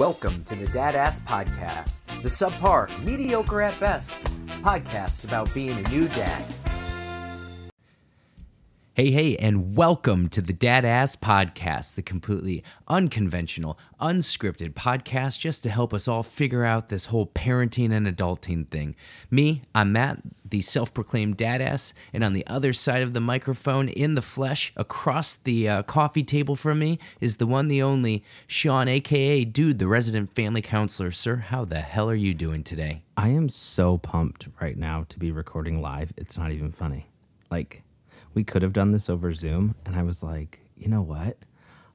Welcome to the Dad Ass Podcast, the subpar, mediocre at best podcast about being a new dad. Hey, hey, and welcome to the Dad Ass Podcast, the completely unconventional, unscripted podcast just to help us all figure out this whole parenting and adulting thing. Me, I'm Matt, the self proclaimed dad ass, and on the other side of the microphone, in the flesh, across the uh, coffee table from me, is the one, the only Sean, aka Dude, the resident family counselor. Sir, how the hell are you doing today? I am so pumped right now to be recording live. It's not even funny. Like, we could have done this over Zoom. And I was like, you know what?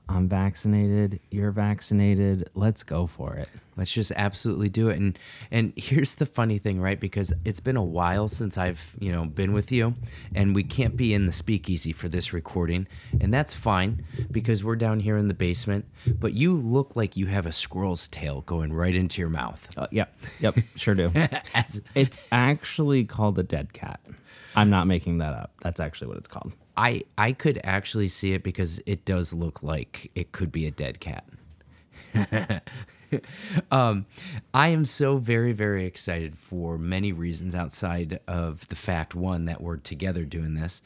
I'm vaccinated. You're vaccinated. Let's go for it. Let's just absolutely do it. And and here's the funny thing, right? Because it's been a while since I've you know been with you, and we can't be in the speakeasy for this recording, and that's fine because we're down here in the basement. But you look like you have a squirrel's tail going right into your mouth. Uh, yep, yep, sure do. it's actually called a dead cat. I'm not making that up. That's actually what it's called. I I could actually see it because it does look like it could be a dead cat. um, I am so very very excited for many reasons outside of the fact one that we're together doing this,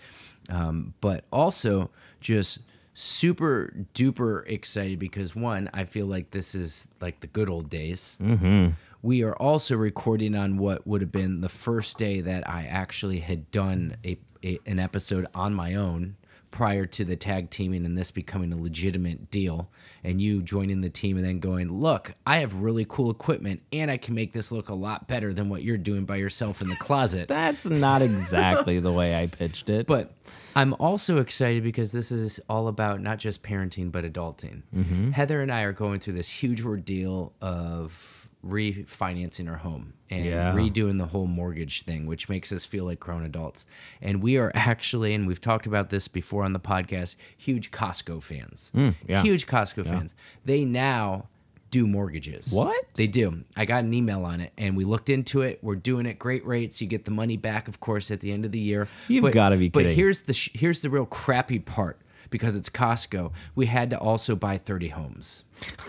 um, but also just super duper excited because one I feel like this is like the good old days. Mm-hmm. We are also recording on what would have been the first day that I actually had done a, a, an episode on my own prior to the tag teaming and this becoming a legitimate deal. And you joining the team and then going look i have really cool equipment and i can make this look a lot better than what you're doing by yourself in the closet. That's not exactly the way i pitched it. But i'm also excited because this is all about not just parenting but adulting. Mm-hmm. heather and i are going through this huge ordeal of refinancing our home and Yeah. redoing the whole mortgage thing, which makes us feel like grown adults. And we are actually, and we've talked about this before on the podcast, huge Costco fans. Mm, yeah. Huge Costco fans. They now do mortgages. What? They do. I got an email on it and we looked into it. We're doing it great rates. You get the money back, of course, at the end of the year. You've But- gotta be kidding. But here's the sh- here's the real crappy part because it's Costco. We had to also buy 30 homes.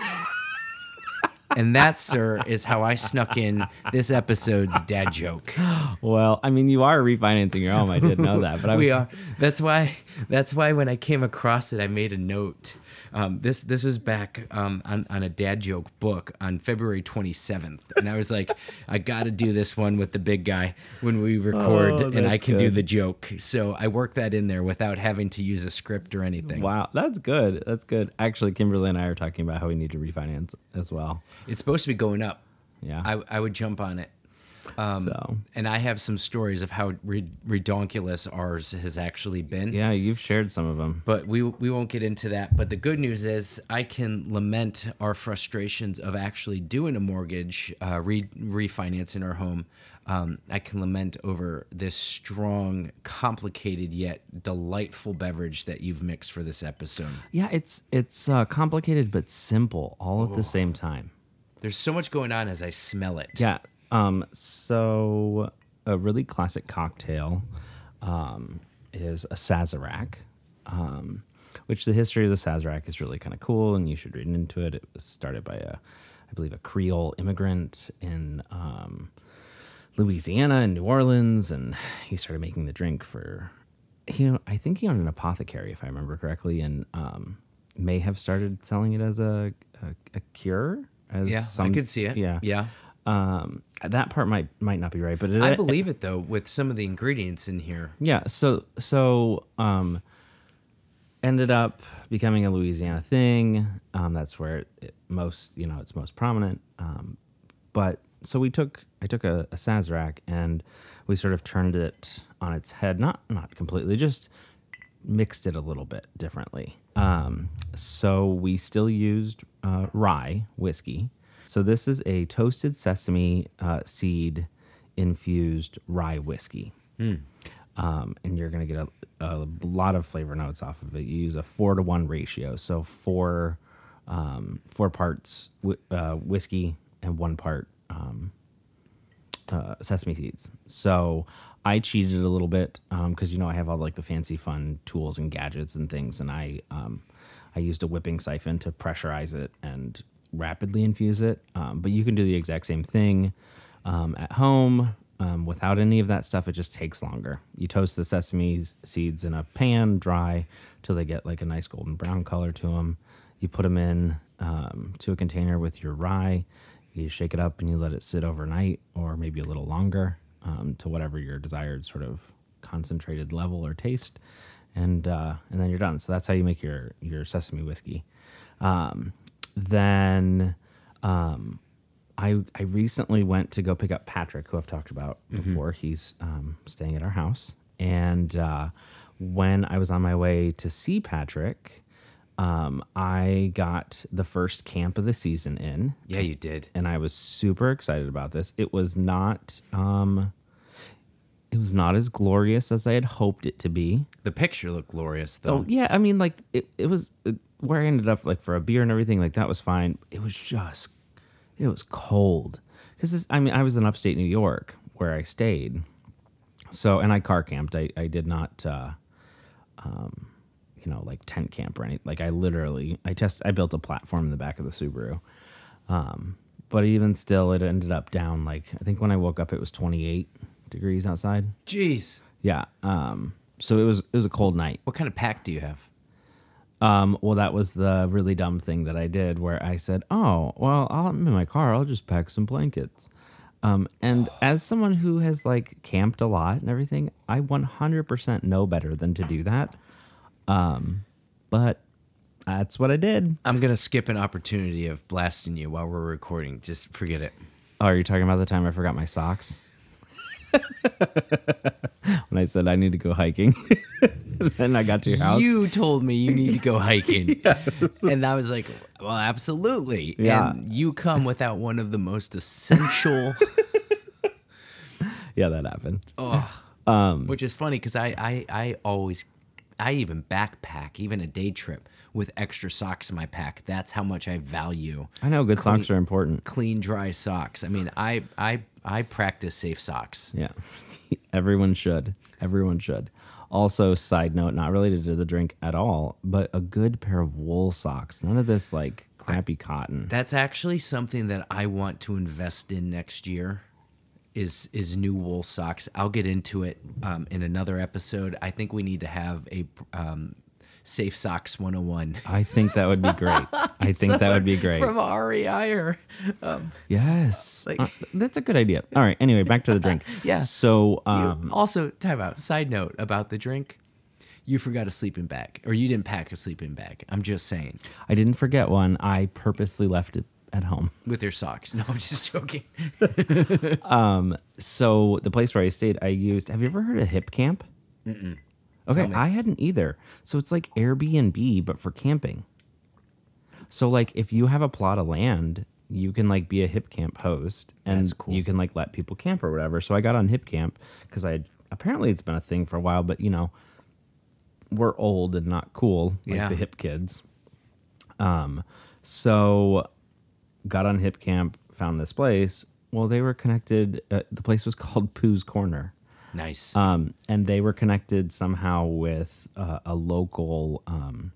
and that, sir, is how I snuck in this episode's dad joke. Well, I mean, you are refinancing your home. I didn't know that, but I was we are. That's why. That's why when I came across it, I made a note. Um, this this was back um, on on a dad joke book on February 27th, and I was like, I got to do this one with the big guy when we record, Oh, and I can do the joke. So I worked that in there without having to use a script or anything. Wow, that's good. That's good. Actually, Kimberly and I are talking about how we need to refinance as well. It's supposed to be going up. Yeah. I I would jump on it. Um, so And I have some stories of how re- redonkulous ours has actually been. yeah, you've shared some of them. But we we won't get into that. But the good news is I can lament our frustrations of actually doing a mortgage, uh, re- refinancing our home. Um, I can lament over this strong, complicated yet delightful beverage that you've mixed for this episode. Yeah, it's it's uh, complicated but simple all at the same time. There's so much going on as I smell it. Yeah. Um. So a really classic cocktail um, is a Sazerac, um, which the history of the Sazerac is really kind of cool, and you should read into it. It was started by a, I believe, a Creole immigrant in um, Louisiana and New Orleans, and he started making the drink for. He, I think he owned an apothecary, if I remember correctly, and um, may have started selling it as a a, a cure. As Yeah, I could see it. Yeah, Yeah. Um, that part might might not be right, but it, I believe it though, with some of the ingredients in here. yeah. So so um, ended up becoming a Louisiana thing. Um, that's where it, it most you know it's most prominent. Um, but so we took I took a, a Sazerac and we sort of turned it on its head. Not not completely, just mixed it a little bit differently. Um, so we still used uh, rye whiskey. So this is a toasted sesame uh, seed infused rye whiskey. Um, and you're going to get a, a lot of flavor notes off of it. You use a four to one ratio. So four, um, four parts uh, whiskey and one part um, uh, sesame seeds. So I cheated a little bit because you know I have all like the fancy fun tools and gadgets and things, and I um, I used a whipping siphon to pressurize it and rapidly infuse it. Um, but you can do the exact same thing um, at home um, without any of that stuff. It just takes longer. You toast the sesame seeds in a pan, dry, till they get like a nice golden brown color to them. You put them in um, to a container with your rye. You shake it up and you let it sit overnight, or maybe a little longer, um, to whatever your desired sort of concentrated level or taste, and uh, and then you're done. So that's how you make your your sesame whiskey. Um, then um, I I recently went to go pick up Patrick, who I've talked about before. He's um, staying at our house, and uh, when I was on my way to see Patrick, um, I got the first camp of the season in, Yeah, you did. and I was super excited about this. It was not um, it was not as glorious as I had hoped it to be. The picture looked glorious, though. Oh yeah, I mean like it, it was it, where I ended up like for a beer and everything like that was fine. It was just it was cold because I mean I was in upstate New York where I stayed, so and I car camped. I I did not uh, um, you know like tent camp or anything. Like I literally I test I built a platform in the back of the Subaru. Um, but even still, it ended up down like I think when I woke up it was 28 degrees outside. Jeez. Yeah. Um. So it was it was a cold night. What kind of pack do you have? Um, well, that was the really dumb thing that I did where I said, Oh, well, I'm in my car. I'll just pack some blankets. Um, and as someone who has like camped a lot and everything, I 100% know better than to do that. Um, but that's what I did. I'm going to skip an opportunity of blasting you while we're recording. Just forget it. Oh, are you talking about the time I forgot my socks? when I said I need to go hiking. then I got to your house. You told me you need to go hiking. And I was like, well, absolutely. Yeah. And you come without one of the most essential, yeah, that happened. oh, which is funny because I, I, I always, I even backpack, even a day trip with extra socks in my pack. That's how much I value I know good socks are important. clean, dry socks. I mean, I, I, I practice safe socks. Yeah. Everyone should. Everyone should. Also, side note, not related to the drink at all, but a good pair of wool socks. None of this like crappy cotton. That's actually something that I want to invest in next year. Is is new wool socks? I'll get into it um, in another episode. I think we need to have a um, safe socks 101. I think that would be great. I think that would be great. from REI or yes. Like- Uh, that's a good idea. All right. Anyway, back to the drink. Yeah. So, You- um, also, time out. Side note about the drink. You forgot a sleeping bag, or you didn't pack a sleeping bag. I'm just saying I didn't forget one. I purposely left it at home. with your socks. No, I'm just joking. um, So the place where I stayed, I used. Have you ever heard of Hip Camp? Mm-mm. Okay. I hadn't either. So it's like Airbnb, but for camping. So like, if you have a plot of land, you can like be a Hip Camp host, and That's cool. you can like let people camp or whatever. So I got on Hip Camp because I apparently it's been a thing for a while, but you know, we're old and not cool like Yeah. the hip kids. Um, so got on Hip Camp, found this place. Well, they were connected. Uh, the place was called Pooh's Corner. Nice. Um, and they were connected somehow with uh, a local um,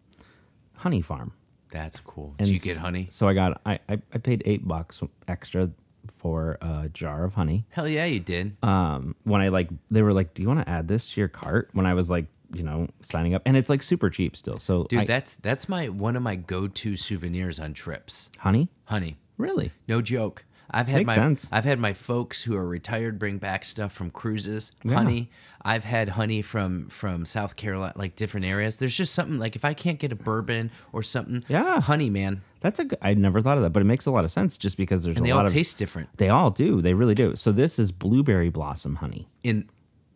honey farm. That's cool. And Did you get honey? So I got I, I, I paid eight bucks extra for a jar of honey. Hell yeah, you did. Um, when I like they were like, "Do you want to add this to your cart?" When I was like, you know, signing up, and it's like super cheap still. So Dude, I- that's that's my one of my go-to souvenirs on trips. honey, Honey. really? No joke. I've had Makes my sense. I've had my folks who are retired bring back stuff from cruises. Honey. I've had honey from from South Carolina, like different areas. There's just something like if I can't get a bourbon or something, Yeah. honey, man, That's a. I never thought of that, but it makes a lot of sense just because there's and a they lot all of. taste different they all do. They really do. So this is blueberry blossom honey. in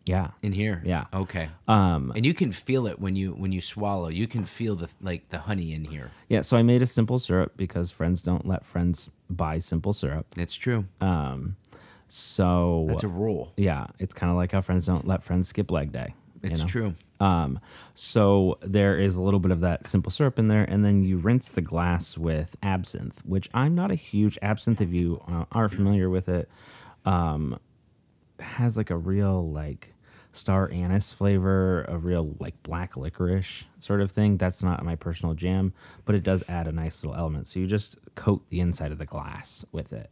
Yeah. in here. Yeah. Okay. Um, And you can feel it when you when you swallow. You can feel the like the honey in here. yeah. So I made a simple syrup because friends don't let friends buy simple syrup. It's true. Um, so That's a rule. yeah, it's kind of like how friends don't let friends skip leg day. you It's know? true. Um, so there is a little bit of that simple syrup in there, and then you rinse the glass with absinthe, which I'm not a huge absinthe. If you uh, are familiar with it, um, has like a real like star anise flavor, a real like black licorice sort of thing. That's not my personal jam, but it does add a nice little element. So you just coat the inside of the glass with it.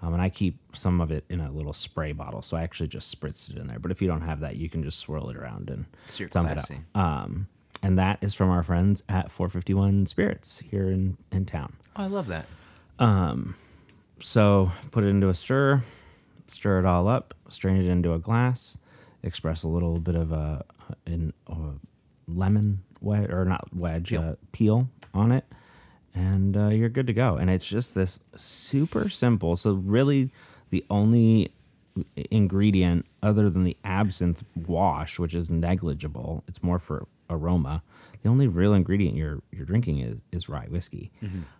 Um, and I keep some of it in a little spray bottle, so I actually just spritz it in there. But if you don't have that, you can just swirl it around and you're classy. it out. Um, and that is from our friends at 451 Spirits here in, in town. Oh, I love that. So put it into a stir, stir it all up, strain it into a glass, express a little bit of a, lemon wedge or not wedge Peel. Uh, peel on it, and uh, you're good to go. And it's just this super simple. So really, the only ingredient other than the absinthe wash, which is negligible, it's more for aroma. The only real ingredient you're you're drinking is is rye whiskey.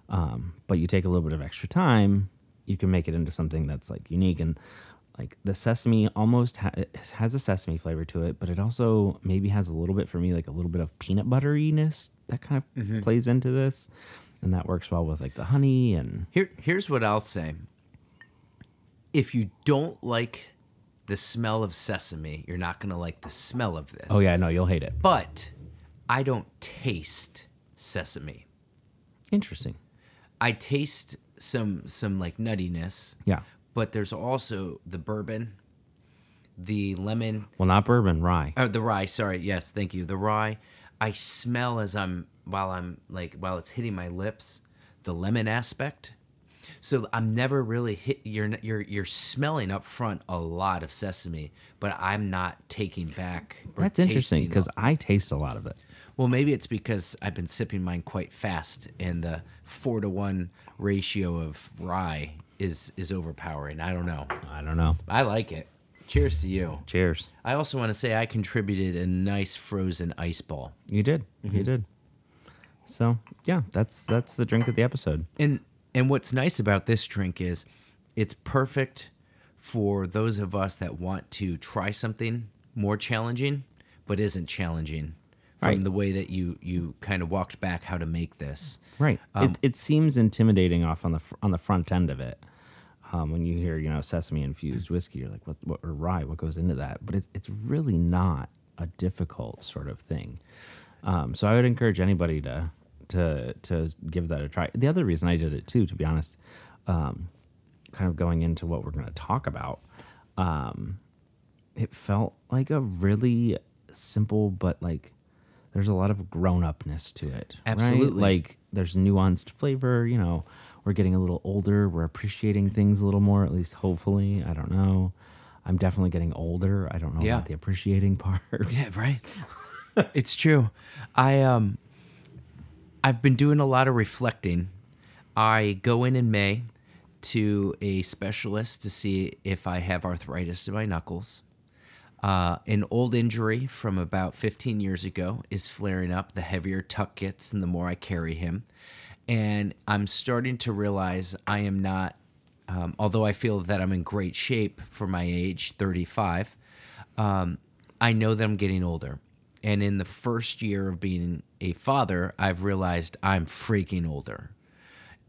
Um, but you take a little bit of extra time, you can make it into something that's like unique and like the sesame almost ha- has a sesame flavor to it, but it also maybe has a little bit for me like a little bit of peanut butteriness that kind of mm-hmm. plays into this, and that works well with like the honey and Here, here's what I'll say. If you don't like the smell of sesame, you're not going to like the smell of this. oh yeah, no, you'll hate it. But I don't taste sesame. Interesting. I taste some some like nuttiness, Yeah. But there's also the bourbon, the lemon, Well, not bourbon, rye. Oh, the rye. Sorry, yes, thank you. The rye. I smell as I'm while I'm like while it's hitting my lips, the lemon aspect. So I'm never really hit. You're you're you're smelling up front a lot of sesame, but I'm not taking back. That's interesting because I taste a lot of it. well, maybe it's because I've been sipping mine quite fast, and the four to one ratio of rye is is overpowering. I don't know. I don't know. I like it. Cheers to you. Cheers. I also want to say I contributed a nice frozen ice ball. You did. Mm-hmm. You did. So yeah, that's that's the drink of the episode. And and what's nice about this drink is it's perfect for those of us that want to try something more challenging but isn't challenging from Right. the way that you you kind of walked back how to make this. Right. Um, it it seems intimidating off on the fr- on the front end of it. Um, when you hear you know sesame infused whiskey, you're like, what, what or rye? What goes into that? But it's it's really not a difficult sort of thing. Um, so I would encourage anybody to to to give that a try. The other reason I did it too, to be honest, um, kind of going into what we're going to talk about, um, it felt like a really simple but like there's a lot of grown upness to it. right? Absolutely. Like there's nuanced flavor, you know, we're getting a little older, we're appreciating things a little more, at least hopefully. I don't know. I'm definitely getting older. I don't know Yeah. about the appreciating part. Yeah, right. it's true. I um I've been doing a lot of reflecting. I go in in May to a specialist to see if I have arthritis in my knuckles. Uh, an old injury from about 15 years ago is flaring up. The heavier Tuck gets and the more I carry him. And I'm starting to realize I am not, um, although I feel that I'm in great shape for my age, 35, um, I know that I'm getting older. And in the first year of being a father, I've realized I'm freaking older.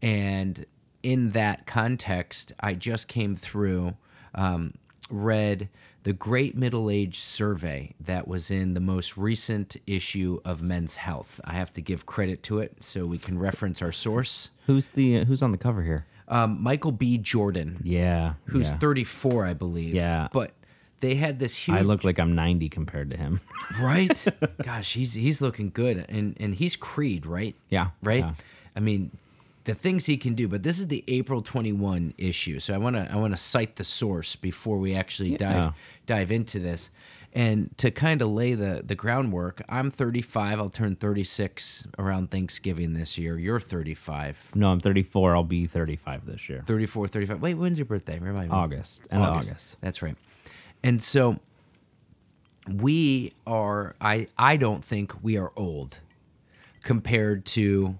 And in that context, I just came through, um, read the Great Middle Age Survey that was in the most recent issue of Men's Health. I have to give credit to it so we can reference our source. Who's the who's on the cover here? Um, Michael B. Jordan, Yeah. who's yeah. 34, I believe. Yeah. But they had this huge. I look like I'm 90 compared to him. right gosh he's he's looking good and and he's creed right Yeah, right yeah. i mean the things he can do but this is the april 21 issue so i want to i want to cite the source before we actually Yeah. dive dive into this and to kind of lay the the groundwork i'm 35 i'll turn 36 around thanksgiving this year you're 35 no, I'm 34. I'll be 35 this year. 34 35 wait when's your birthday remind me August. End of August. that's right. And so we are I I don't think we are old compared to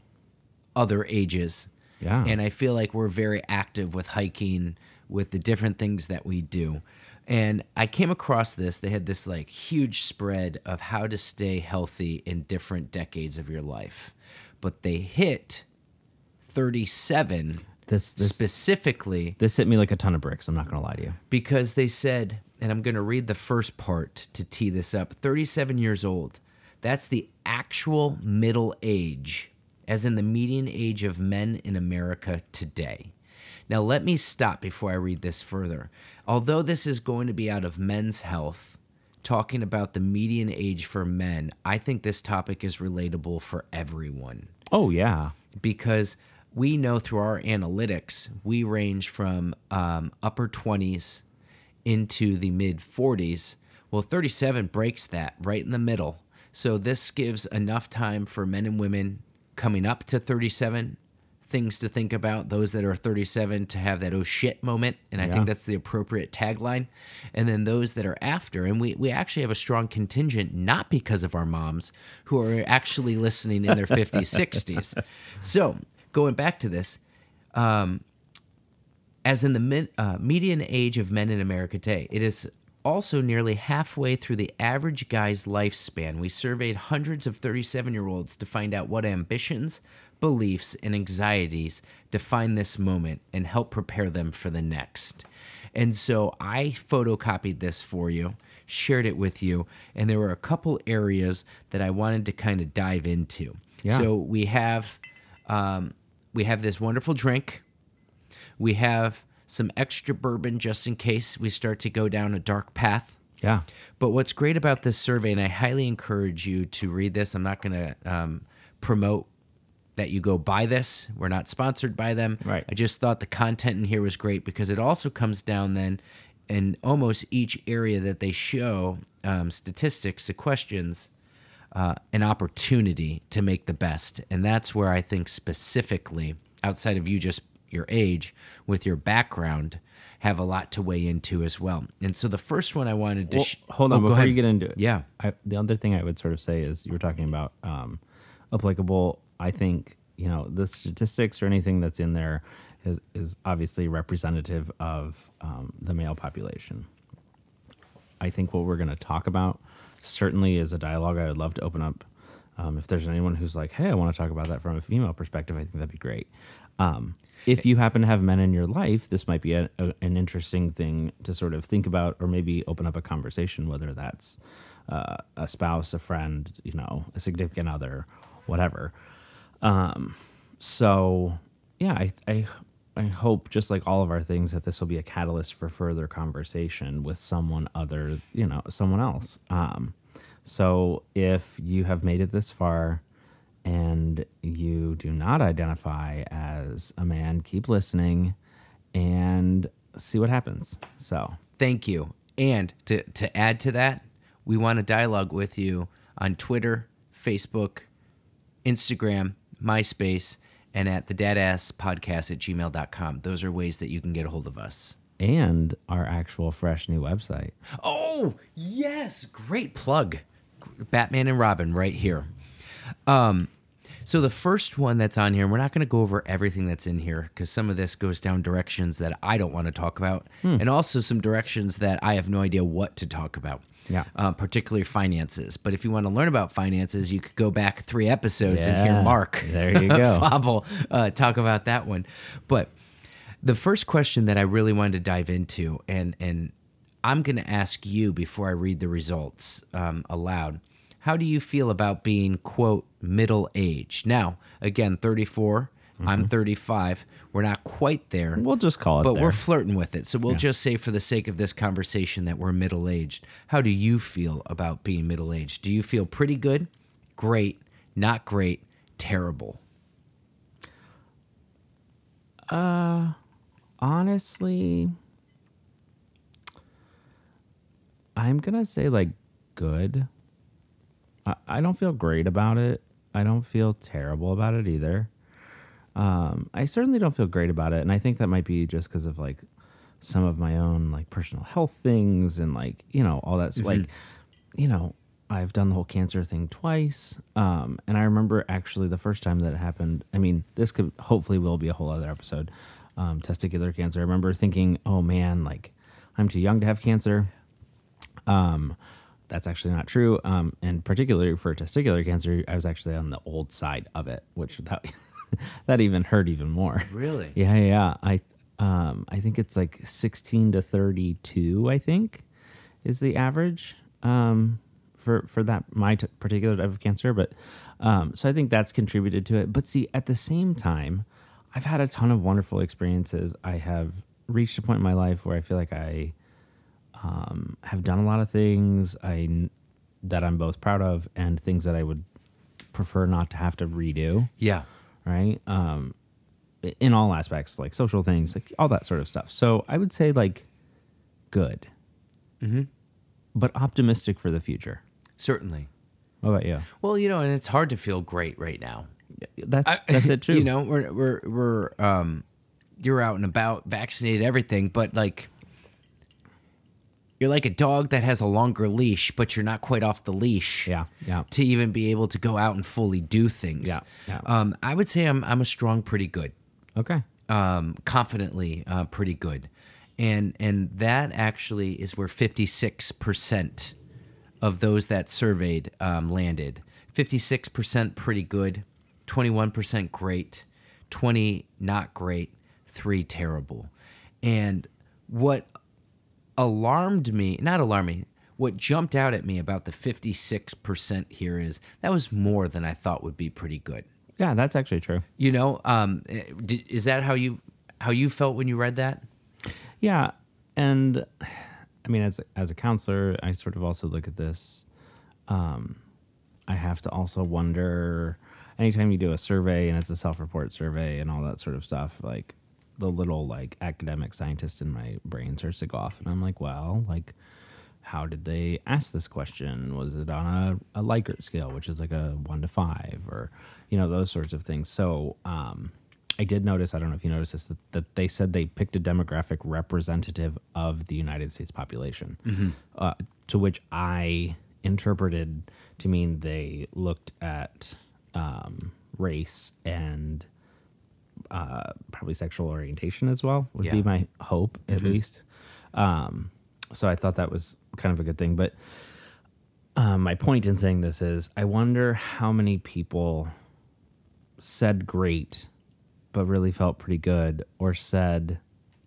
other ages. Yeah. And I feel like we're very active with hiking, with the different things that we do. And I came across this. They had this like huge spread of how to stay healthy in different decades of your life. But they hit 37 This this specifically this hit me like a ton of bricks. I'm not gonna lie to you. because they said and I'm going to read the first part to tee this up 37 years old. That's the actual middle age, as in the median age of men in America today. Now, let me stop before I read this further. Although this is going to be out of men's health, talking about the median age for men, I think this topic is relatable for everyone Oh yeah. because we know through our analytics we range from um, upper 20s into the mid 40s well 37 breaks that right in the middle so this gives enough time for men and women coming up to 37 things to think about those that are 37 to have that oh shit moment and i Yeah. think that's the appropriate tagline and then those that are after and we, we actually have a strong contingent not because of our moms who are actually listening in their 50s 60s so going back to this um, as in the min, uh, median age of men in America today, it is also nearly halfway through the average guy's lifespan. We surveyed hundreds of 37 year olds to find out what ambitions, beliefs, and anxieties define this moment and help prepare them for the next. And so I photocopied this for you, shared it with you, and there were a couple areas that I wanted to kind of dive into. Yeah. So we have um, we have this wonderful drink. We have some extra bourbon just in case we start to go down a dark path. Yeah. But what's great about this survey, and I highly encourage you to read this, I'm not going to um, promote that you go buy this. We're not sponsored by them. Right. I just thought the content in here was great because it also comes down then in almost each area that they show um, statistics to questions uh, an opportunity to make the best. And that's where I think specifically, outside of you just your age, with your background, have a lot to weigh into as well. And so the first one I wanted to Well, sh- hold Oh, on go before ahead. you get into it. Yeah. I, the other thing I would sort of say is you were talking about um, applicable. I think you know the statistics or anything that's in there is is obviously representative of um, the male population. I think what we're going to talk about certainly is a dialogue I would love to open up. Um, if there's anyone who's like, "Hey, I want to talk about that from a female perspective," I think that'd be great. Um, if you happen to have men in your life, this might be a, a, an interesting thing to sort of think about, or maybe open up a conversation. Whether that's uh, a spouse, a friend, you know, a significant other, whatever. Um, so yeah, I, I I hope just like all of our things that this will be a catalyst for further conversation with someone other, you know, someone else. Um, so if you have made it this far and you do not identify as a man, keep listening and see what happens. So Thank you. And to, to add to that, we want to dialogue with you on Twitter, Facebook, Instagram, MySpace, and at the dadass podcast at gmail.com. Those are ways that you can get a hold of us. and our actual fresh new website. Oh, yes. Great plug. Batman and Robin right here. Um, so the first one that's on here, we're not going to go over everything that's in here because some of this goes down directions that I don't want to talk about, and also some directions that I have no idea what to talk about. Yeah. uh, particularly finances. But if you want to learn about finances, you could go back three episodes and hear Mark There you go. Fable uh, talk about that one. But the first question that I really wanted to dive into, and and I'm going to ask you before I read the results um, aloud. How do you feel about being quote middle aged? Now, again, 34. I'm 35. We're not quite there, We'll just call it but there. we're flirting with it. So we'll just say, for the sake of this conversation, that we're middle aged. How do you feel about being middle aged? Do you feel pretty good, great, not great, terrible? Uh, honestly i'm gonna say like good I, I don't feel great about it. I don't feel terrible about it either. Um, i certainly don't feel great about it and i think that might be just because of like some of my own like personal health things and like you know all that's like you know i've done the whole cancer thing twice um, and i remember actually the first time that it happened i mean this could hopefully will be a whole other episode um, testicular cancer. I remember thinking oh man like i'm too young to have cancer. Um, that's actually not true. Um, and particularly for testicular cancer, I was actually on the old side of it, which that that even hurt even more. Really? Yeah, yeah. I um, I think it's like 16 to 32. I think. is the average um, for for that my t- particular type of cancer. But um, so I think that's contributed to it. But see, at the same time, I've had a ton of wonderful experiences. I have reached a point in my life where I feel like I um, have done a lot of things I that I'm both proud of and things that I would prefer not to have to redo. Yeah. Right. Um, in all aspects, like social things, like all that sort of stuff. So I would say like good, Mm-hmm. but optimistic for the future. Certainly. What about you? Well, you know, and it's hard to feel great right now. That's I- that's it too. You know, we're we're we're um, you're out and about, vaccinated, everything, but like, you're like a dog that has a longer leash, but you're not quite off the leash. Yeah, yeah. To even be able to go out and fully do things. Yeah, yeah. Um, I would say I'm I'm a strong, pretty good. Okay. um, confidently uh, pretty good, and and that actually is where fifty six percent of those that surveyed um, landed. Fifty six percent pretty good, twenty one percent great, twenty not great, three terrible, and what alarmed me not alarmed me what jumped out at me about the 56% here is that was more than i thought would be pretty good Yeah, that's actually true. you know, um, eh, is that how you how you felt when you read that? Yeah, and I mean, as as a counselor, I sort of also look at this. Um, I have to also wonder. Anytime you do a survey and it's a self-report survey and all that sort of stuff, like the little like academic scientist in my brain starts to go off, and I'm like, well, like, how did they ask this question? Was it on a, a Likert scale, which is like a one to five, or you know those sorts of things? So um, I did notice. I don't know if you noticed this that, that they said they picked a demographic representative of the United States population, uh, to which I interpreted to mean they looked at um, race and uh, probably sexual orientation as well would Yeah. be my hope at least. Um, so I thought that was kind of a good thing. But um, my point in saying this is, I wonder how many people said great, but really felt pretty good, or said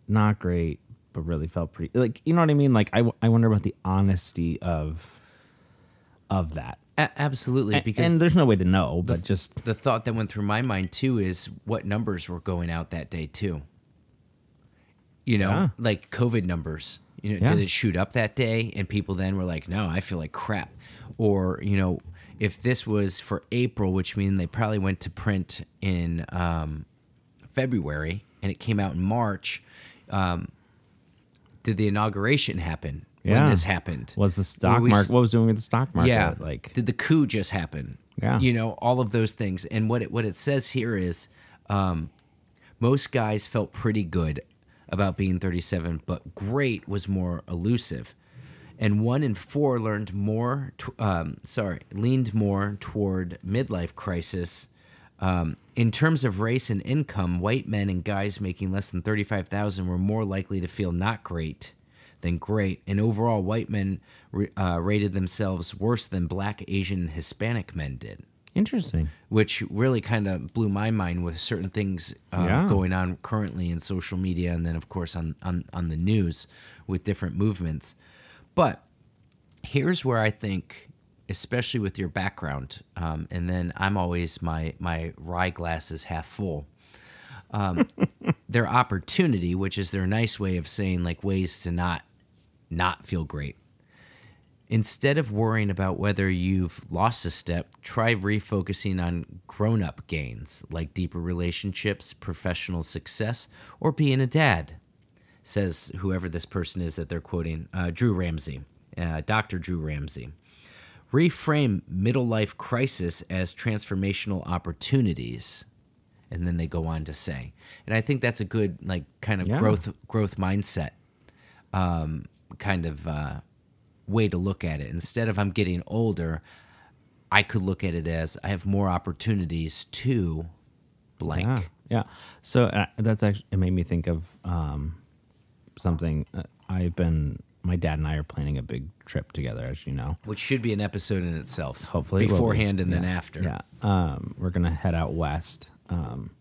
not great, but really felt pretty like you know what I mean. Like I, I wonder about the honesty of of that. A- absolutely, because and there's no way to know, but just the thought that went through my mind too is what numbers were going out that day too. You know, Yeah. like COVID numbers. You know, Yeah. did it shoot up that day, and people then were like, "No, I feel like crap," or you know, if this was for April, which means they probably went to print in um, February, and it came out in March. Um, did the inauguration happen when this happened? was the stock we market what was doing with the stock market? Yeah. like did the coup just happen? Yeah. You know, all of those things. And what it what it says here is um, most guys felt pretty good about being 37, but great was more elusive. And one in four learned more, t- um, sorry, leaned more toward midlife crisis. Um, in terms of race and income, white men and guys making less than 35,000 were more likely to feel not great than great. And overall, white men uh, rated themselves worse than black, Asian, Hispanic men did interesting. which really kind of blew my mind with certain things um, Yeah. going on currently in social media, and then of course on, on on the news with different movements. But here's where I think, especially with your background, um, and then I'm always my my rye glass is half full. Um, their opportunity, which is their nice way of saying like ways to not not feel great. Instead of worrying about whether you've lost a step, try refocusing on grown up gains like deeper relationships, professional success, or being a dad, says whoever this person is that they're quoting, uh, Drew Ramsey, uh, Dr. Drew Ramsey. Reframe middle life crisis as transformational opportunities. And then they go on to say, and I think that's a good, like, kind of Yeah. growth growth mindset um, kind of uh, way to look at it. Instead of I'm getting older, I could look at it as I have more opportunities to blank. Yeah, yeah. So uh, that's actually it made me think of um, something. Uh, I've been my dad and I are planning a big trip together, as you know. Which should be an episode in itself. Hopefully, will be. beforehand and then after. Yeah, um, we're gonna head out west. Um,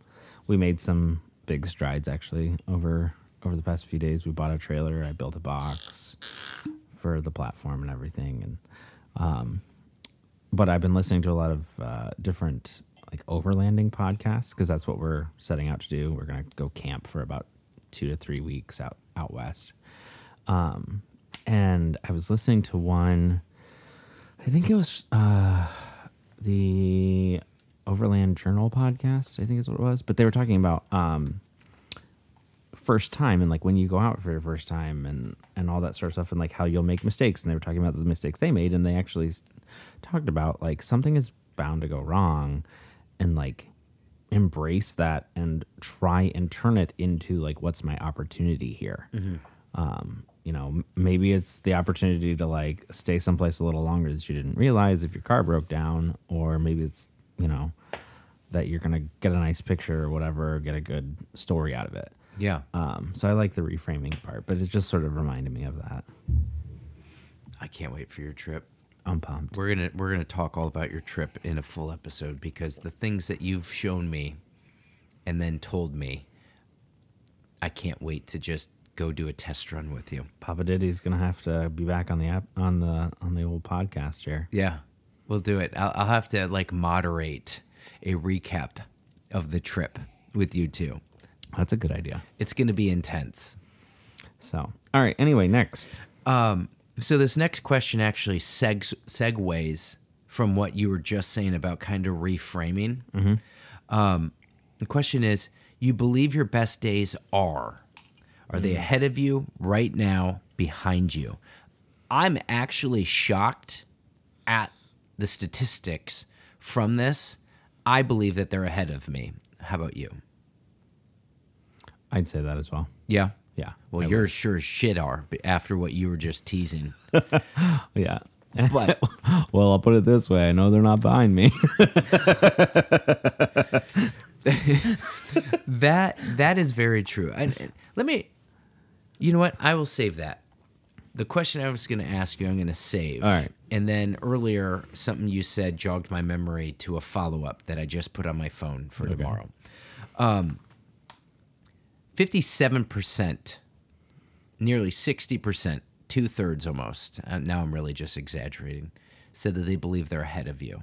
we made some big strides actually over over the past few days. We bought a trailer. I built a box for the platform and everything. And um, but I've been listening to a lot of uh, different like overlanding podcasts because that's what we're setting out to do. We're gonna go camp for about two to three weeks out out west. Um, and I was listening to one. I think it was uh, the Overland Journal podcast. I think is what it was. But they were talking about um, first time and like when you go out for your first time and and all that sort of stuff and like how you'll make mistakes. And they were talking about the mistakes they made, and they actually talked about like something is bound to go wrong, and like embrace that and try and turn it into like what's my opportunity here um, you know, maybe it's the opportunity to like stay someplace a little longer that you didn't realize if your car broke down, or maybe it's, you know, that you're to get a nice picture or whatever, get a good story out of it. Yeah. Um, so I like the reframing part, but it just sort of reminded me of that. I can't wait for your trip. I'm pumped. We're gonna we're gonna talk all about your trip in a full episode because the things that you've shown me and then told me, I can't wait to just go do a test run with you. Papa Diddy's gonna have to be back on the app on the on the old podcast here. Yeah, we'll do it. I'll, I'll have to like moderate a recap of the trip with you too. That's a good idea. It's gonna be intense. So, all right. Anyway, next. Um, so this next question actually segs, segues from what you were just saying about kind of reframing. Mm-hmm. Um, the question is: You believe your best days are? Are they mm-hmm. ahead of you right now, behind you? I'm actually shocked at the statistics from this. I believe that they're ahead of me. How about you? I'd say that as well. Yeah. Yeah. Well, I you're sure as shit are after what you were just teasing. yeah. But Well, I'll put it this way. I know they're not behind me. That that is very true. And let me, you know what? I will save that. The question I was going to ask you, I'm going to save. All right. And then earlier, something you said jogged my memory to a follow up that I just put on my phone for tomorrow. Um, Fifty-seven percent, nearly sixty percent, two thirds almost. Uh, now I'm really just exaggerating. Said that they believe they're ahead of you.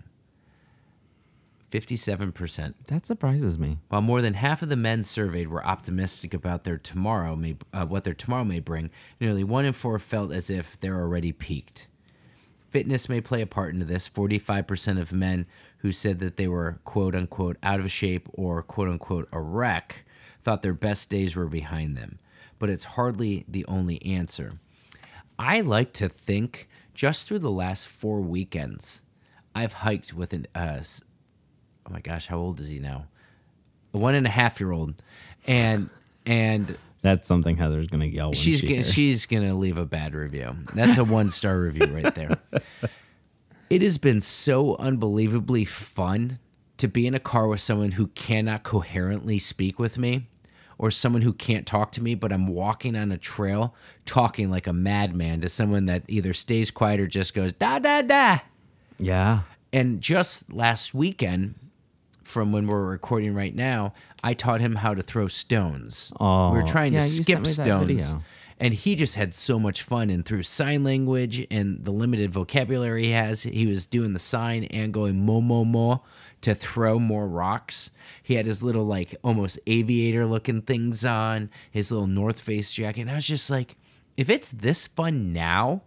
Fifty-seven percent. that surprises me. While more than half of the men surveyed were optimistic about their tomorrow may uh, what their tomorrow may bring, nearly one in four felt as if they're already peaked. Fitness may play a part into this. 45% of men who said that they were quote unquote out of shape or quote unquote a wreck thought their best days were behind them. But it's hardly the only answer. I like to think just through the last four weekends, I've hiked with an, uh, oh my gosh, how old is he now? A one and a half year old. And, and That's something Heather's gonna yell she's she gonna, she's gonna leave a bad review. That's a one star review right there. It has been so unbelievably fun to be in a car with someone who cannot coherently speak with me, or someone who can't talk to me, but I'm walking on a trail talking like a madman to someone that either stays quiet or just goes da da da. yeah. And just last weekend, from when we're recording right now, I taught him how to throw stones. Oh, we were trying yeah, to skip stones. And he just had so much fun. And through sign language and the limited vocabulary he has, he was doing the sign and going mo mo mo to throw more rocks. He had his little like almost aviator looking things on, his little North Face jacket. And I was just like, if it's this fun now,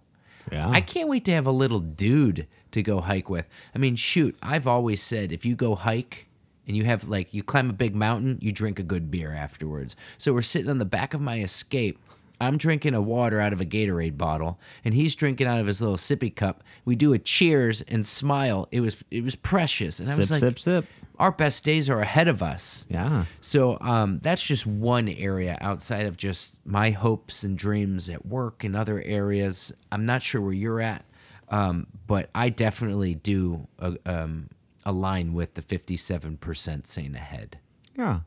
Yeah. I can't wait to have a little dude to go hike with. I mean, shoot, I've always said if you go hike and you have like you climb a big mountain, you drink a good beer afterwards. So we're sitting on the back of my escape. I'm drinking a water out of a Gatorade bottle, and he's drinking out of his little sippy cup. We do a cheers and smile. It was it was precious, and I sip, was like, sip, sip. our best days are ahead of us. Yeah. So um, that's just one area outside of just my hopes and dreams at work and other areas. I'm not sure where you're at, um, but I definitely do uh, um, align with the 57% saying ahead. Yeah.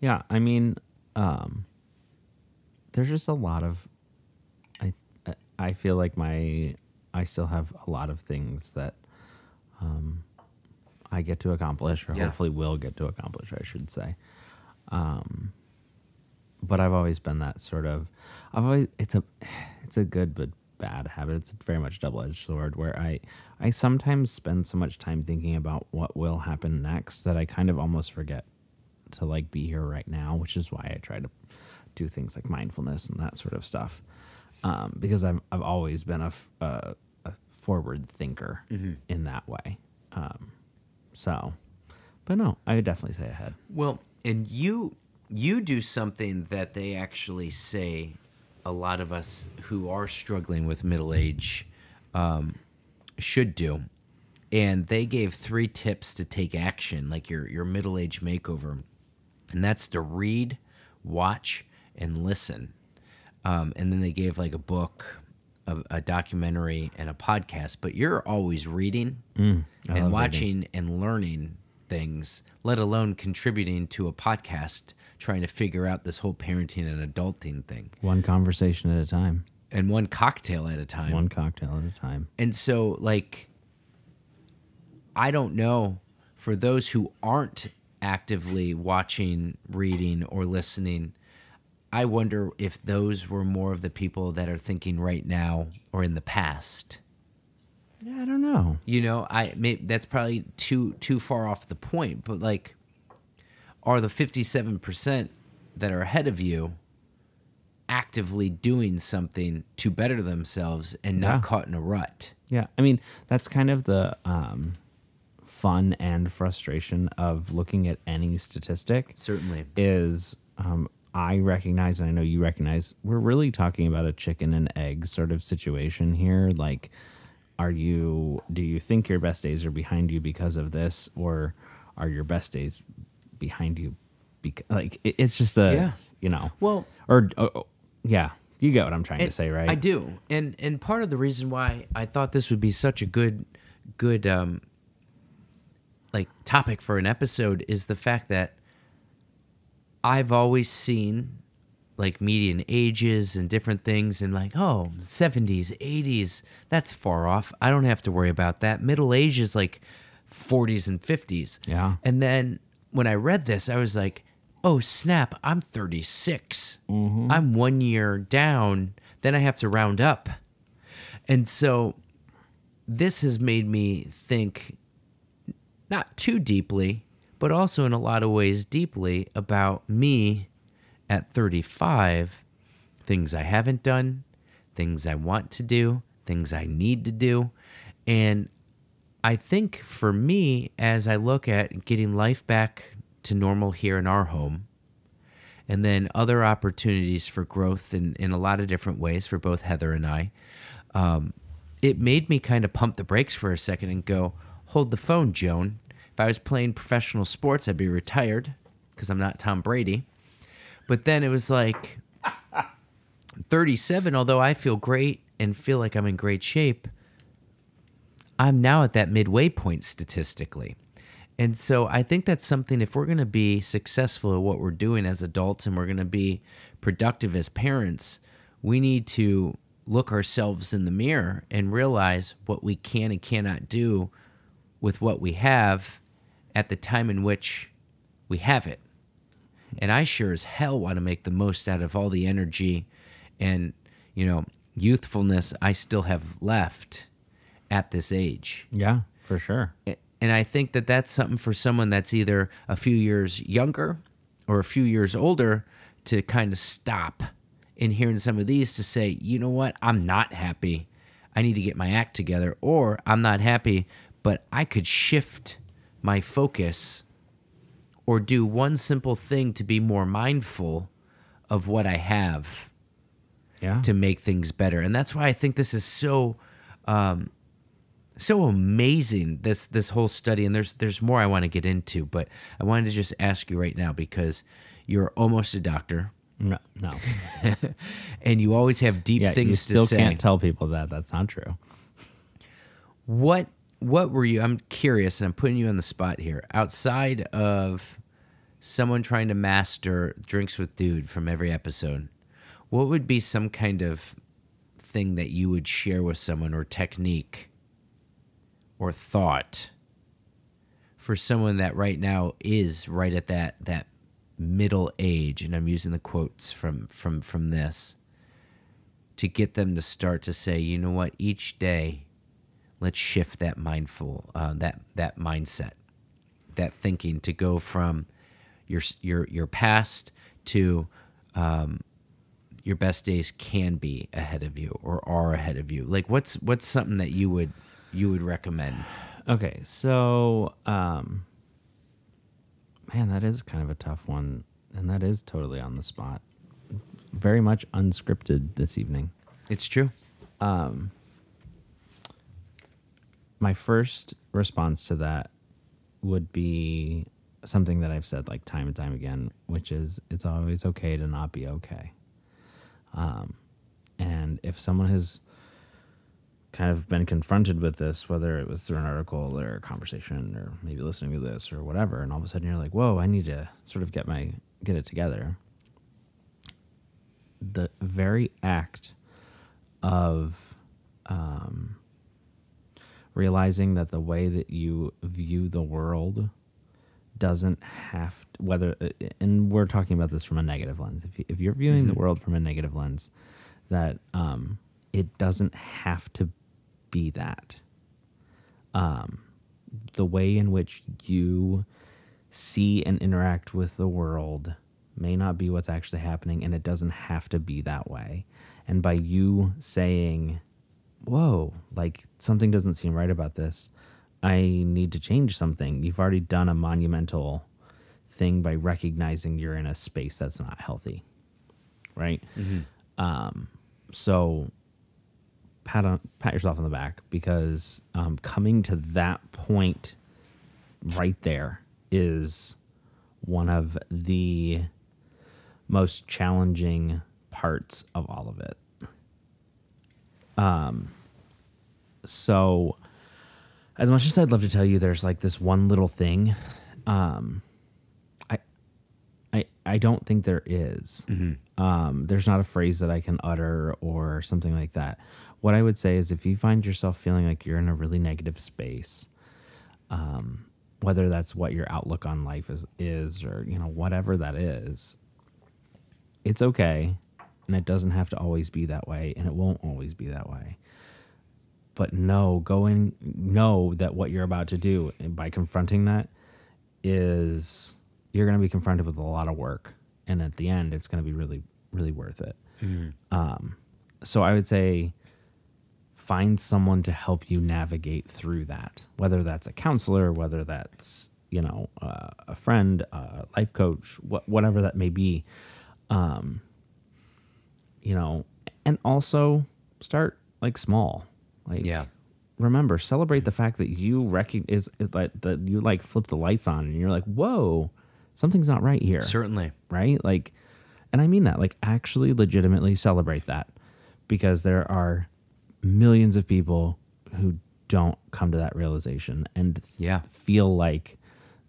Yeah. I mean, um, there's just a lot of, I, I feel like my, I still have a lot of things that, um, I get to accomplish or Yeah. hopefully will get to accomplish, I should say. Um, but I've always been that sort of, I've always, it's a, it's a good, but bad habit. It's very much double edged sword where I I sometimes spend so much time thinking about what will happen next that I kind of almost forget to like be here right now, which is why I try to do things like mindfulness and that sort of stuff. Um, because I've I've always been a, f- a, a forward thinker in that way. Um, so, but no, I would definitely say ahead. Well, and you you do something that they actually say a lot of us who are struggling with middle age um, should do. And they gave three tips to take action, like your your middle age makeover, and that's to read, watch, and listen. Um, and then they gave like a book, a, a documentary, and a podcast. But you're always reading love and reading. watching and learning things, let alone contributing to a podcast, trying to figure out this whole parenting and adulting thing, One conversation at a time, and one cocktail at a time. one cocktail at a time. And so, like, I don't know for those who aren't actively watching, reading, or listening. I wonder if those were more of the people that are thinking right now or in the past. Yeah, I don't know. You know, I may, that's probably too too far off the point, but like, are the fifty seven percent that are ahead of you actively doing something to better themselves and not Yeah. caught in a rut? Yeah, I mean that's kind of the um, fun and frustration of looking at any statistic. Certainly. Is um, I recognize, and I know you recognize, we're really talking about a chicken and egg sort of situation here. Like, are you? Do you think your best days are behind you because of this, or are your best days behind you? Because like it, it's just a Yeah. you know Well, or oh, oh, yeah, you get what I'm trying to say, right? I do, and and part of the reason why I thought this would be such a good, good, um, like topic for an episode is the fact that I've always seen like median ages and different things, and like oh, seventies, eighties, that's far off. I don't have to worry about that. Middle age is like forties and fifties. Yeah. And then when I read this, I was like, oh, snap, I'm 36. Mm-hmm. I'm one year down. Then I have to round up. And so this has made me think not too deeply, but also in a lot of ways deeply about me at 35, things I haven't done, things I want to do, things I need to do. And I think for me, as I look at getting life back to normal here in our home, and then other opportunities for growth in, in a lot of different ways for both Heather and I, um, it made me kind of pump the brakes for a second and go, hold the phone, Joan. If I was playing professional sports, I'd be retired because I'm not Tom Brady. But then it was like 37, although I feel great and feel like I'm in great shape, I'm now at that midway point statistically. And so I think that's something, if we're going to be successful at what we're doing as adults and we're going to be productive as parents, we need to look ourselves in the mirror and realize what we can and cannot do with what we have at the time in which we have it. And I sure as hell want to make the most out of all the energy and, you know, youthfulness I still have left at this age. yeah, for sure. And I think that that's something for someone that's either a few years younger or a few years older to kind of stop in hearing some of these to say, you know what, I'm not happy. I need to get my act together. Or I'm not happy, but I could shift my focus or do one simple thing to be more mindful of what I have Yeah. to make things better. And that's why I think this is so um, so amazing this this whole study and there's there's more I want to get into, but I wanted to just ask you right now because you're almost a doctor no, no. and you always have deep Yeah, things you still to say. can't tell people that. That's not true. what what were you I'm curious and I'm putting you on the spot here. Outside of someone trying to master drinks with dude from every episode, what would be some kind of thing that you would share with someone or technique or thought for someone that right now is right at that that middle age and I'm using the quotes from from from this to get them to start to say, you know what, each day, let's shift that mindful, uh, that that mindset, that thinking to go from your your your past to um, your best days can be ahead of you or are ahead of you. Like, what's what's something that you would you would recommend? Okay, so um, man, that is kind of a tough one, and that is totally on the spot. Very much unscripted this evening. It's true. My first response to that would be something that I've said like time and time again, which is it's always okay to not be okay. Um, and if someone has kind of been confronted with this, whether it was through an article or a conversation or maybe listening to this or whatever, and all of a sudden you're like, whoa, I need to sort of get my get it together. The very act of um, realizing that the way that you view the world doesn't have to, whether and we're talking about this from a negative lens. If, you, if you're viewing the world from a negative lens that um, it doesn't have to be that. Um, the way in which you see and interact with the world may not be what's actually happening and it doesn't have to be that way. And by you saying whoa like something doesn't seem right about this. I need to change something. You've already done a monumental thing by recognizing you're in a space that's not healthy right? Um, so pat on pat yourself on the back because um, coming to that point right there is one of the most challenging parts of all of it. Um, so as much as I'd love to tell you, there's like this one little thing. Um, I, I, I don't think there is. Um, there's not a phrase that I can utter or something like that. What I would say is, if you find yourself feeling like you're in a really negative space, um, whether that's what your outlook on life is, is or you know whatever that is, it's okay, and it doesn't have to always be that way, and it won't always be that way. But know going know that what you're about to do by confronting that is you're going to be confronted with a lot of work and at the end it's going to be really really worth it. Um, so i would say find someone to help you navigate through that whether that's a counselor whether that's you know uh, a friend a life coach wh- whatever that may be. Um, you know and also start like small like Yeah. remember celebrate the fact that you recognize is like that you like flip the lights on and you're like whoa something's not right here Certainly. right like and i mean that like actually legitimately celebrate that because there are millions of people who don't come to that realization and Yeah. feel like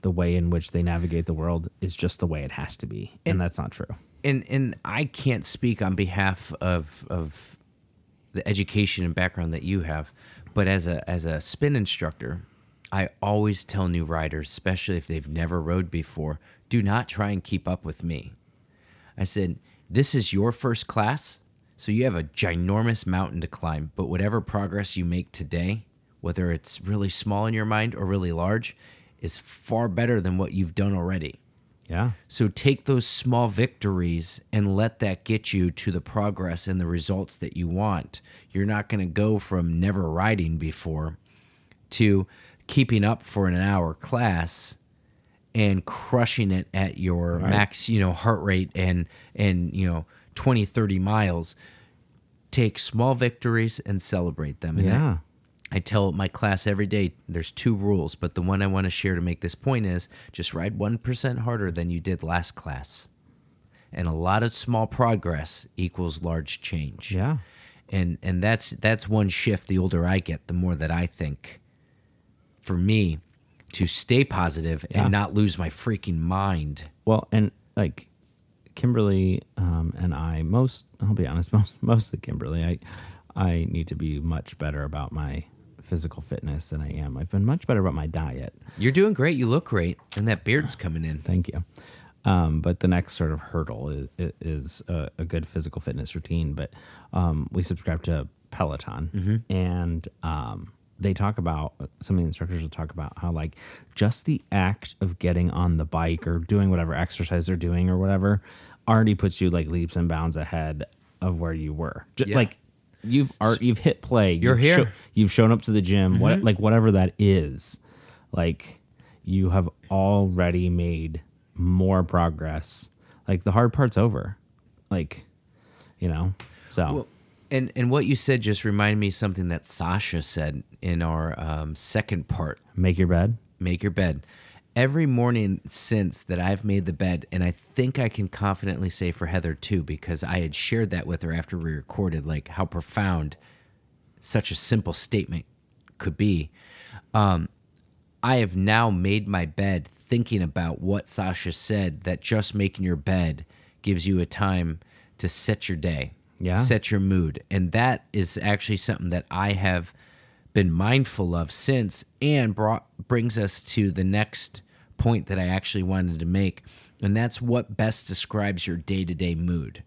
the way in which they navigate the world is just the way it has to be and, that's not true and and I can't speak on behalf of of the education and background that you have, but as a as a spin instructor, I always tell new riders, especially if they've never rode before, do not try and keep up with me. I said, this is your first class, so you have a ginormous mountain to climb, but whatever progress you make today, whether it's really small in your mind or really large, is far better than what you've done already. Yeah So take those small victories and let that get you to the progress and the results that you want. You're not going to go from never riding before to keeping up for an hour class and crushing it at your max, you know, heart rate and and you know 20 30 miles. Take small victories and celebrate them. And yeah I tell my class every day there's two rules, but the one I want to share to make this point is just ride 1% harder than you did last class. And a lot of small progress equals large change. yeah And and that's that's one shift the older I get, the more that I think for me to stay positive Yeah. and not lose my freaking mind. Well, and like Kimberly um, and I, most I'll be honest, most mostly Kimberly, I I need to be much better about my physical fitness than I am. I've been much better about my diet. You're doing great, you look great, and that beard's coming in. Thank you. Um, but the next sort of hurdle is, is a, a good physical fitness routine. But um, we subscribe to Peloton, and um, they talk about some of the instructors will talk about how like just the act of getting on the bike or doing whatever exercise they're doing or whatever already puts you like leaps and bounds ahead of where you were. Just, Yeah. Like you've you've hit play. You're you've here. you've shown up to the gym. What like whatever that is, like you have already made more progress. Like the hard part's over. Like you know. So Well, and and what you said just reminded me of something that Sasha said in our um, second part. make your bed. Make your bed. Every morning since that I've made the bed, and I think I can confidently say for Heather too, because I had shared that with her after we recorded, like how profound such a simple statement could be. Um, I have now made my bed thinking about what Sasha said that just making your bed gives you a time to set your day, Yeah. set your mood. And that is actually something that I have been mindful of since and brought brings us to the next point that I actually wanted to make. And that's what best describes your day to day mood.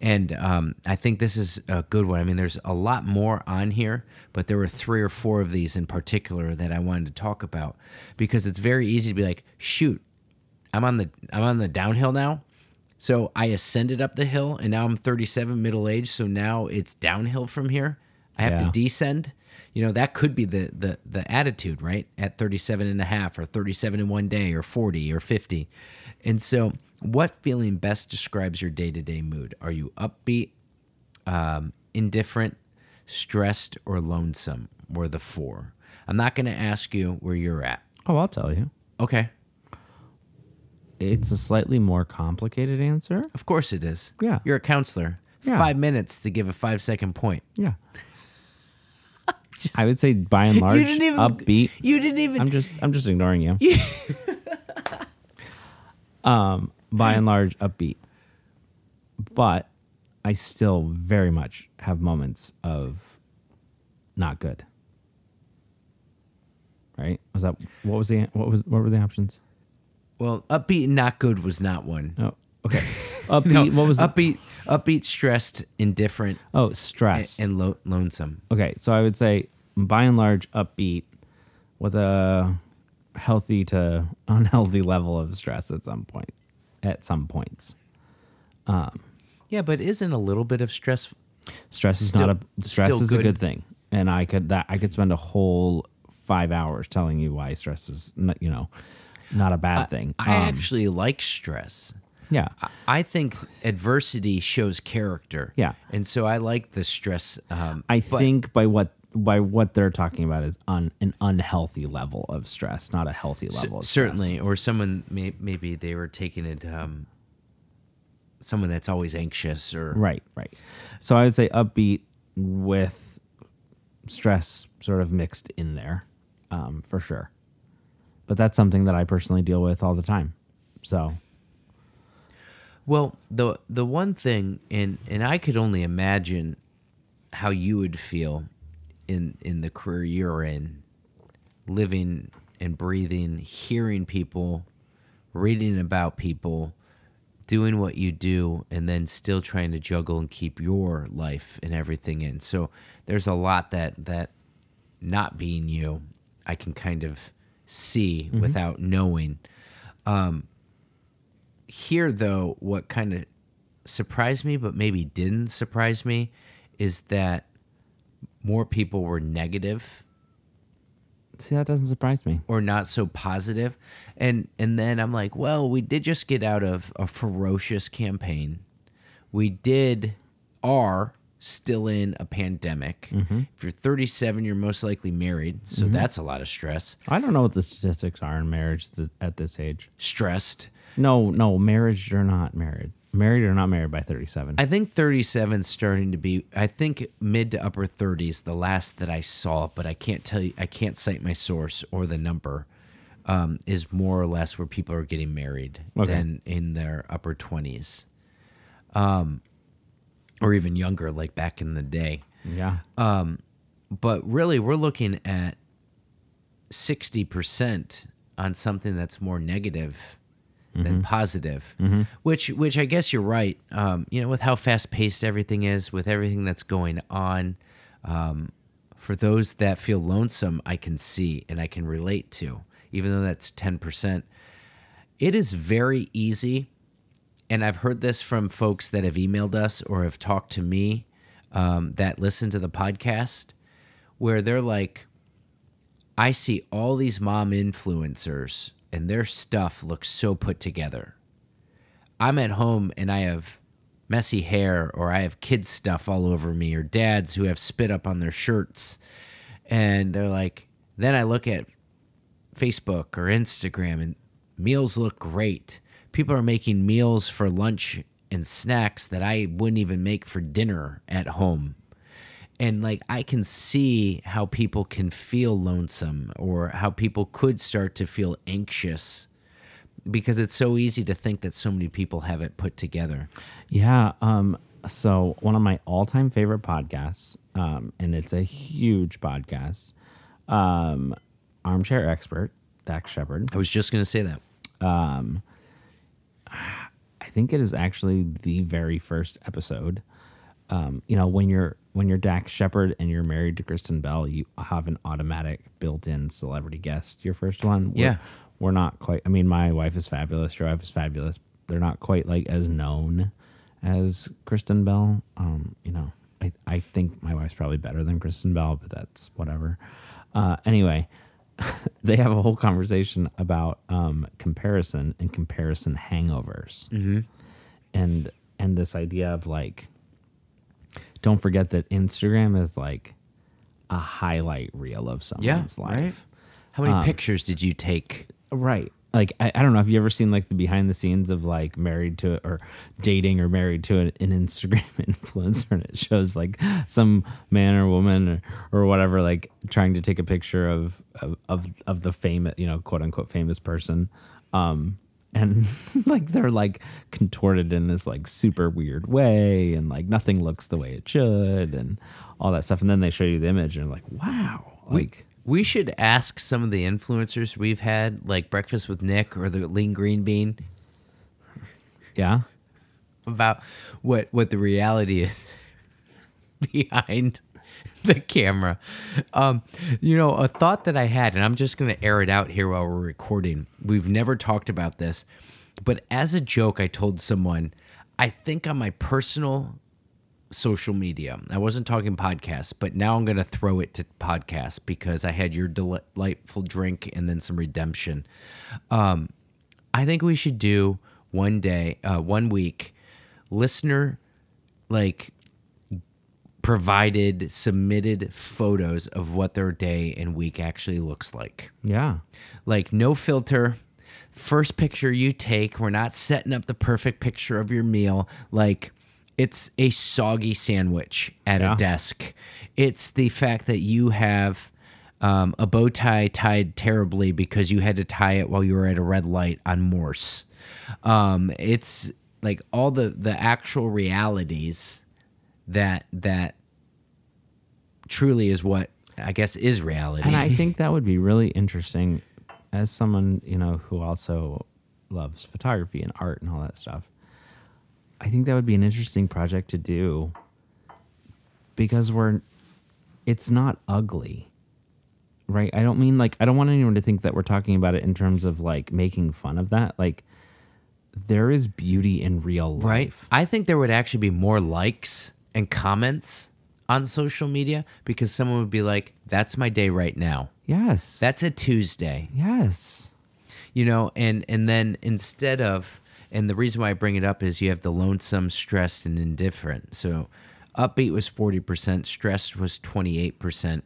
And um, I think this is a good one. I mean, there's a lot more on here, but there were three or four of these in particular that I wanted to talk about because it's very easy to be like, shoot, I'm on the I'm on the downhill now. So I ascended up the hill and now I'm 37 middle age, so now it's downhill from here. I have Yeah. to descend. You know, that could be the the the attitude, right? At 37 and a half or 37 in one day or 40 or 50. And so what feeling best describes your day-to-day mood? Are you upbeat, um, indifferent, stressed, or lonesome? Or the four? I'm not going to ask you where you're at. Oh, I'll tell you. Okay. It's a slightly more complicated answer. Of course it is. Yeah. You're a counselor. Yeah. Five minutes to give a five second point. Yeah. I would say by and large you didn't even- upbeat. You didn't even. I'm just I'm just ignoring you. um, by and large upbeat. But I still very much have moments of not good. Right? Was that what was the what was what were the options? well, upbeat and not good was not one. Oh, okay. Upbeat. what was the, upbeat? Upbeat, stressed, indifferent, oh stressed? and lo- lonesome. okay, so I would say by and large upbeat with a healthy to unhealthy level of stress at some point. At some points, Yeah, but isn't a little bit of stress? stress is Still- not a stress is a good. good thing, and I could that I could spend a whole five hours telling you why stress is not, you know not a bad thing. I Um, actually like stress. Yeah, I think adversity shows character. Yeah. and so I like the stress. Um, I but- think by what by what they're talking about is un, an unhealthy level of stress, not a healthy level. of stress. certainly, or someone may, maybe they were taking it. Um, someone that's always anxious, or Right, right. So I would say upbeat with stress sort of mixed in there, um, for sure. But that's something that I personally deal with all the time. So Well, the the one thing, and and I could only imagine how you would feel in in the career you're in, living and breathing, hearing people, reading about people, doing what you do, and then still trying to juggle and keep your life and everything in. So there's a lot that that not being you, I can kind of see mm-hmm. without knowing um, here though what kind of surprised me but maybe didn't surprise me is that more people were negative. See that doesn't surprise me. or not so positive. And and then i'm like well we did just get out of a ferocious campaign. We did are still in a pandemic. Mm-hmm. If you're 37 you're most likely married so mm-hmm. that's a lot of stress. I don't know what the statistics are in marriage th- at this age. stressed No, no, marriage or not married. Married or not married by 37. I think 37 's starting to be. I think mid to upper 30s, the last that I saw, but I can't tell you. I can't cite my source or the number. Um, is more or less where people are getting married Okay. than in their upper 20s, um, or even younger, like back in the day. yeah. But really, we're looking at 60% on something that's more negative than positive. Which which I guess you're right. Um, you know, with how fast paced everything is, with everything that's going on, um, for those that feel lonesome, I can see and I can relate to, even though that's ten percent. It is very easy, and I've heard this from folks that have emailed us or have talked to me um, that listen to the podcast, where they're like, I see all these mom influencers and their stuff looks so put together. I'm at home and I have messy hair or I have kids stuff all over me or dads who have spit up on their shirts. And they're like, then I look at Facebook or Instagram and meals look great. People are making meals for lunch and snacks that I wouldn't even make for dinner at home and like I can see how people can feel lonesome or how people could start to feel anxious because it's so easy to think that so many people have it put together. Yeah. Um, so one of my all-time favorite podcasts, um, and it's a huge podcast, um, Armchair Expert, Dax Shepard. I was just going to say that. I think it is actually the very first episode. Um, you know, when you're when you're Dax Shepard and you're married to Kristen Bell, you have an automatic built-in celebrity guest. Your first one, we're, Yeah. we're not quite. I mean, my wife is fabulous. Your wife is fabulous. They're not quite like as known as Kristen Bell. Um, you know, I I think my wife's probably better than Kristen Bell, but that's whatever. Uh, anyway, they have a whole conversation about um, comparison and comparison hangovers, and and this idea of like, don't forget that Instagram is like a highlight reel of someone's Yeah, someone's right. How many pictures did you take? right? Like I, I don't know. Have you ever seen like the behind the scenes of like married to or dating or married to an, an Instagram influencer, and it shows like some man or woman or, or whatever like trying to take a picture of of of, of the famous you know quote unquote famous person, um, and like they're like contorted in this like super weird way, and like nothing looks the way it should, and all that stuff, and then they show you the image, and you're like, wow, like. We should ask some of the influencers we've had, like Breakfast with Nick or the Lean Green Bean, yeah, about what what the reality is behind the camera. Um, you know, a thought that I had, and I'm just going to air it out here while we're recording. We've never talked about this, but as a joke, I told someone, I think on my personal social media, I wasn't talking podcasts, but now I'm going to throw it to podcasts because I had your delightful drink and then some redemption. Um, I think we should do one day, uh, one week, listener like provided submitted photos of what their day and week actually looks like. yeah. Like no filter. First picture you take, we're not setting up the perfect picture of your meal. Like it's a soggy sandwich at Yeah. a desk. It's the fact that you have um, a bow tie tied terribly because you had to tie it while you were at a red light on Morse. Um, it's like all the the actual realities that that truly is what I guess is reality. And I think that would be really interesting as someone, you know, who also loves photography and art and all that stuff. I think that would be an interesting project to do because we're it's not ugly. Right? I don't mean like I don't want anyone to think that we're talking about it in terms of like making fun of that. Like there is beauty in real life. right? I think there would actually be more likes and comments on social media because someone would be like, "That's my day right now. Yes. That's a Tuesday." yes. You know, and and then instead of and the reason why I bring it up is you have the lonesome, stressed, and indifferent. So, upbeat was forty percent, stressed was twenty eight percent,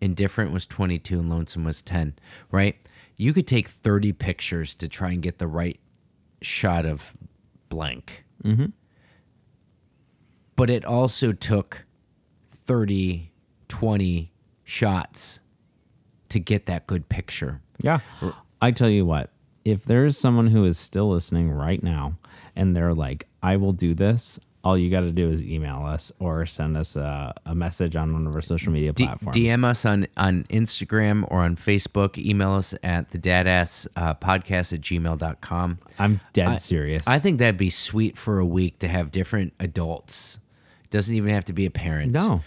indifferent was twenty two, and lonesome was ten. Right? You could take thirty pictures to try and get the right shot of blank. Mm-hmm. But it also took 30, 20 shots to get that good picture. Yeah. I tell you what, if there is someone who is still listening right now and they're like, I will do this, all you got to do is email us or send us a, a message on one of our social media D- platforms. DM us on, on Instagram or on Facebook. Email us at the dadass uh, podcast at gmail.com. I'm dead serious. I think that'd be sweet for a week to have different adults. Doesn't even have to be a parent. no.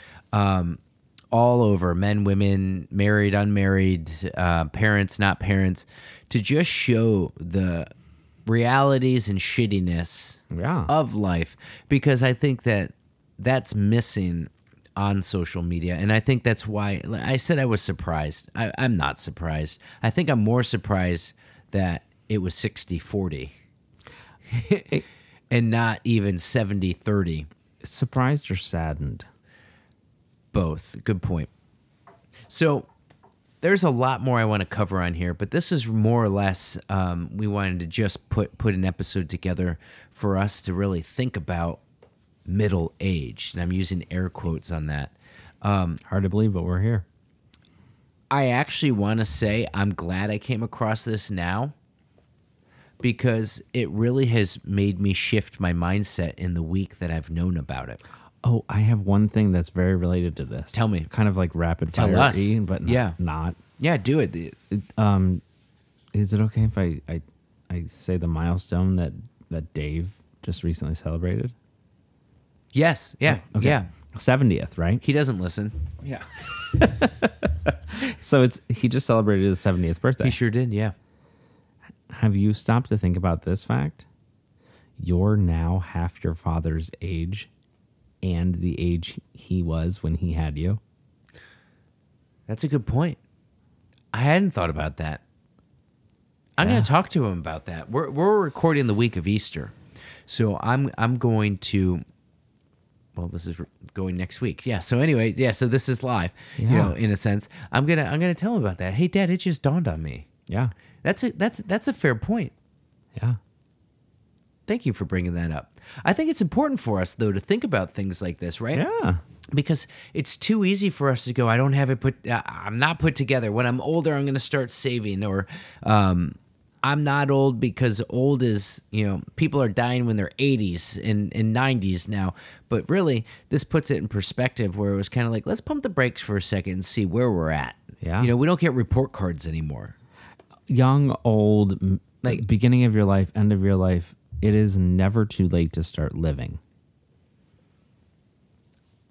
all over men, women, married, unmarried, uh, parents, not parents, to just show the realities and shittiness Yeah. of life because I think that that's missing on social media. And I think that's why I said I was surprised. I, I'm not surprised. I think I'm more surprised that it was 60 40 and not even 70 30 Surprised or saddened? both. Good point. So there's a lot more I want to cover on here, but this is more or less um, we wanted to just put put an episode together for us to really think about middle age, and I'm using air quotes on that. Hard to believe, but we're here. I actually want to say I'm glad I came across this now because it really has made me shift my mindset in the week that I've known about it. Oh, I have one thing that's very related to this. Tell me. Kind of like rapid Tell fire, us. but not, Yeah. not. Yeah, do it. The- um, Is it okay if I, I I say the milestone that that Dave just recently celebrated? Yes, yeah, oh, okay yeah. Seventieth, right? He doesn't listen. Yeah. so it's he just celebrated his seventieth birthday. He sure did. Yeah. Have you stopped to think about this fact? You're now half your father's age and the age he was when he had you. That's a good point. I hadn't thought about that. I'm Yeah. going to talk to him about that. We're we're recording the week of Easter, so I'm I'm going to. Well, this is going next week. Yeah. So anyway, yeah. So this is live. You know, in a sense, I'm gonna I'm gonna tell him about that. Hey, Dad, it just dawned on me. Yeah. That's a that's that's a fair point. Yeah. Thank you for bringing that up. I think it's important for us though to think about things like this, right? Yeah. because it's too easy for us to go i don't have it put uh, i'm not put together when i'm older i'm going to start saving or um, i'm not old because old is you know people are dying when they're 80s and, and 90s now but really this puts it in perspective where it was kind of like let's pump the brakes for a second and see where we're at Yeah. you know we don't get report cards anymore Young, old, Like- beginning of your life, end of your life, it is never too late to start living.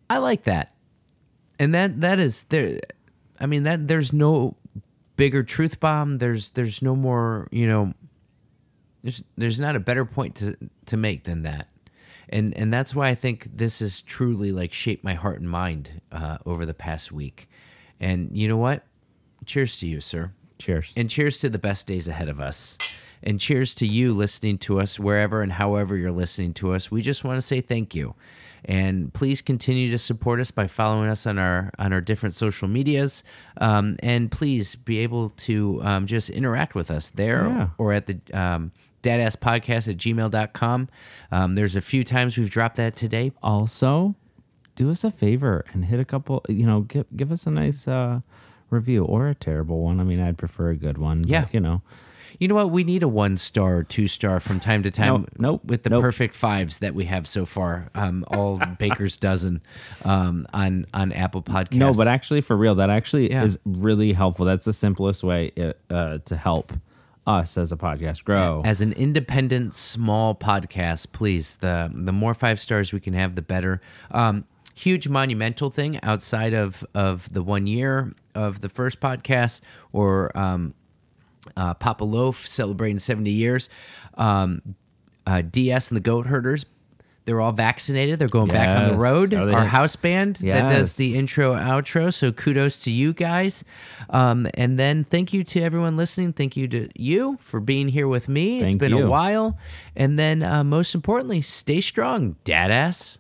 I like that. And that that is there I mean that there's no bigger truth bomb. There's there's no more, you know there's there's not a better point to to make than that. And and that's why I think this has truly like shaped my heart and mind uh, over the past week. And you know what? Cheers to you, sir. Cheers. And cheers to the best days ahead of us. And cheers to you listening to us wherever and however you're listening to us. We just want to say thank you. And please continue to support us by following us on our on our different social medias. Um, and please be able to um, just interact with us there Yeah. or at the um, dadasspodcast at gmail.com. Um, there's a few times we've dropped that today. also, do us a favor and hit a couple, you know, give, give us a nice uh, review or a terrible one. I mean, I'd prefer a good one. but, Yeah. you know, You know what? We need a one star, two star from time to time. Nope, nope, With the nope. perfect fives that we have so far, um, all Baker's dozen um, on on Apple Podcasts. No, but actually, for real, that actually Yeah. is really helpful. That's the simplest way uh, to help us as a podcast grow. as an independent small podcast, please the the more five stars we can have, the better. Um, huge monumental thing outside of of the one year of the first podcast or um, uh, Papa Loaf celebrating seventy years. Um, uh, DS and the Goat Herders. They're all vaccinated. They're going back on the road. They- Our house band that does the intro outro. So kudos to you guys. Um, and then thank you to everyone listening. Thank you to you for being here with me. It's been a while. And then uh, most importantly, stay strong, dad ass.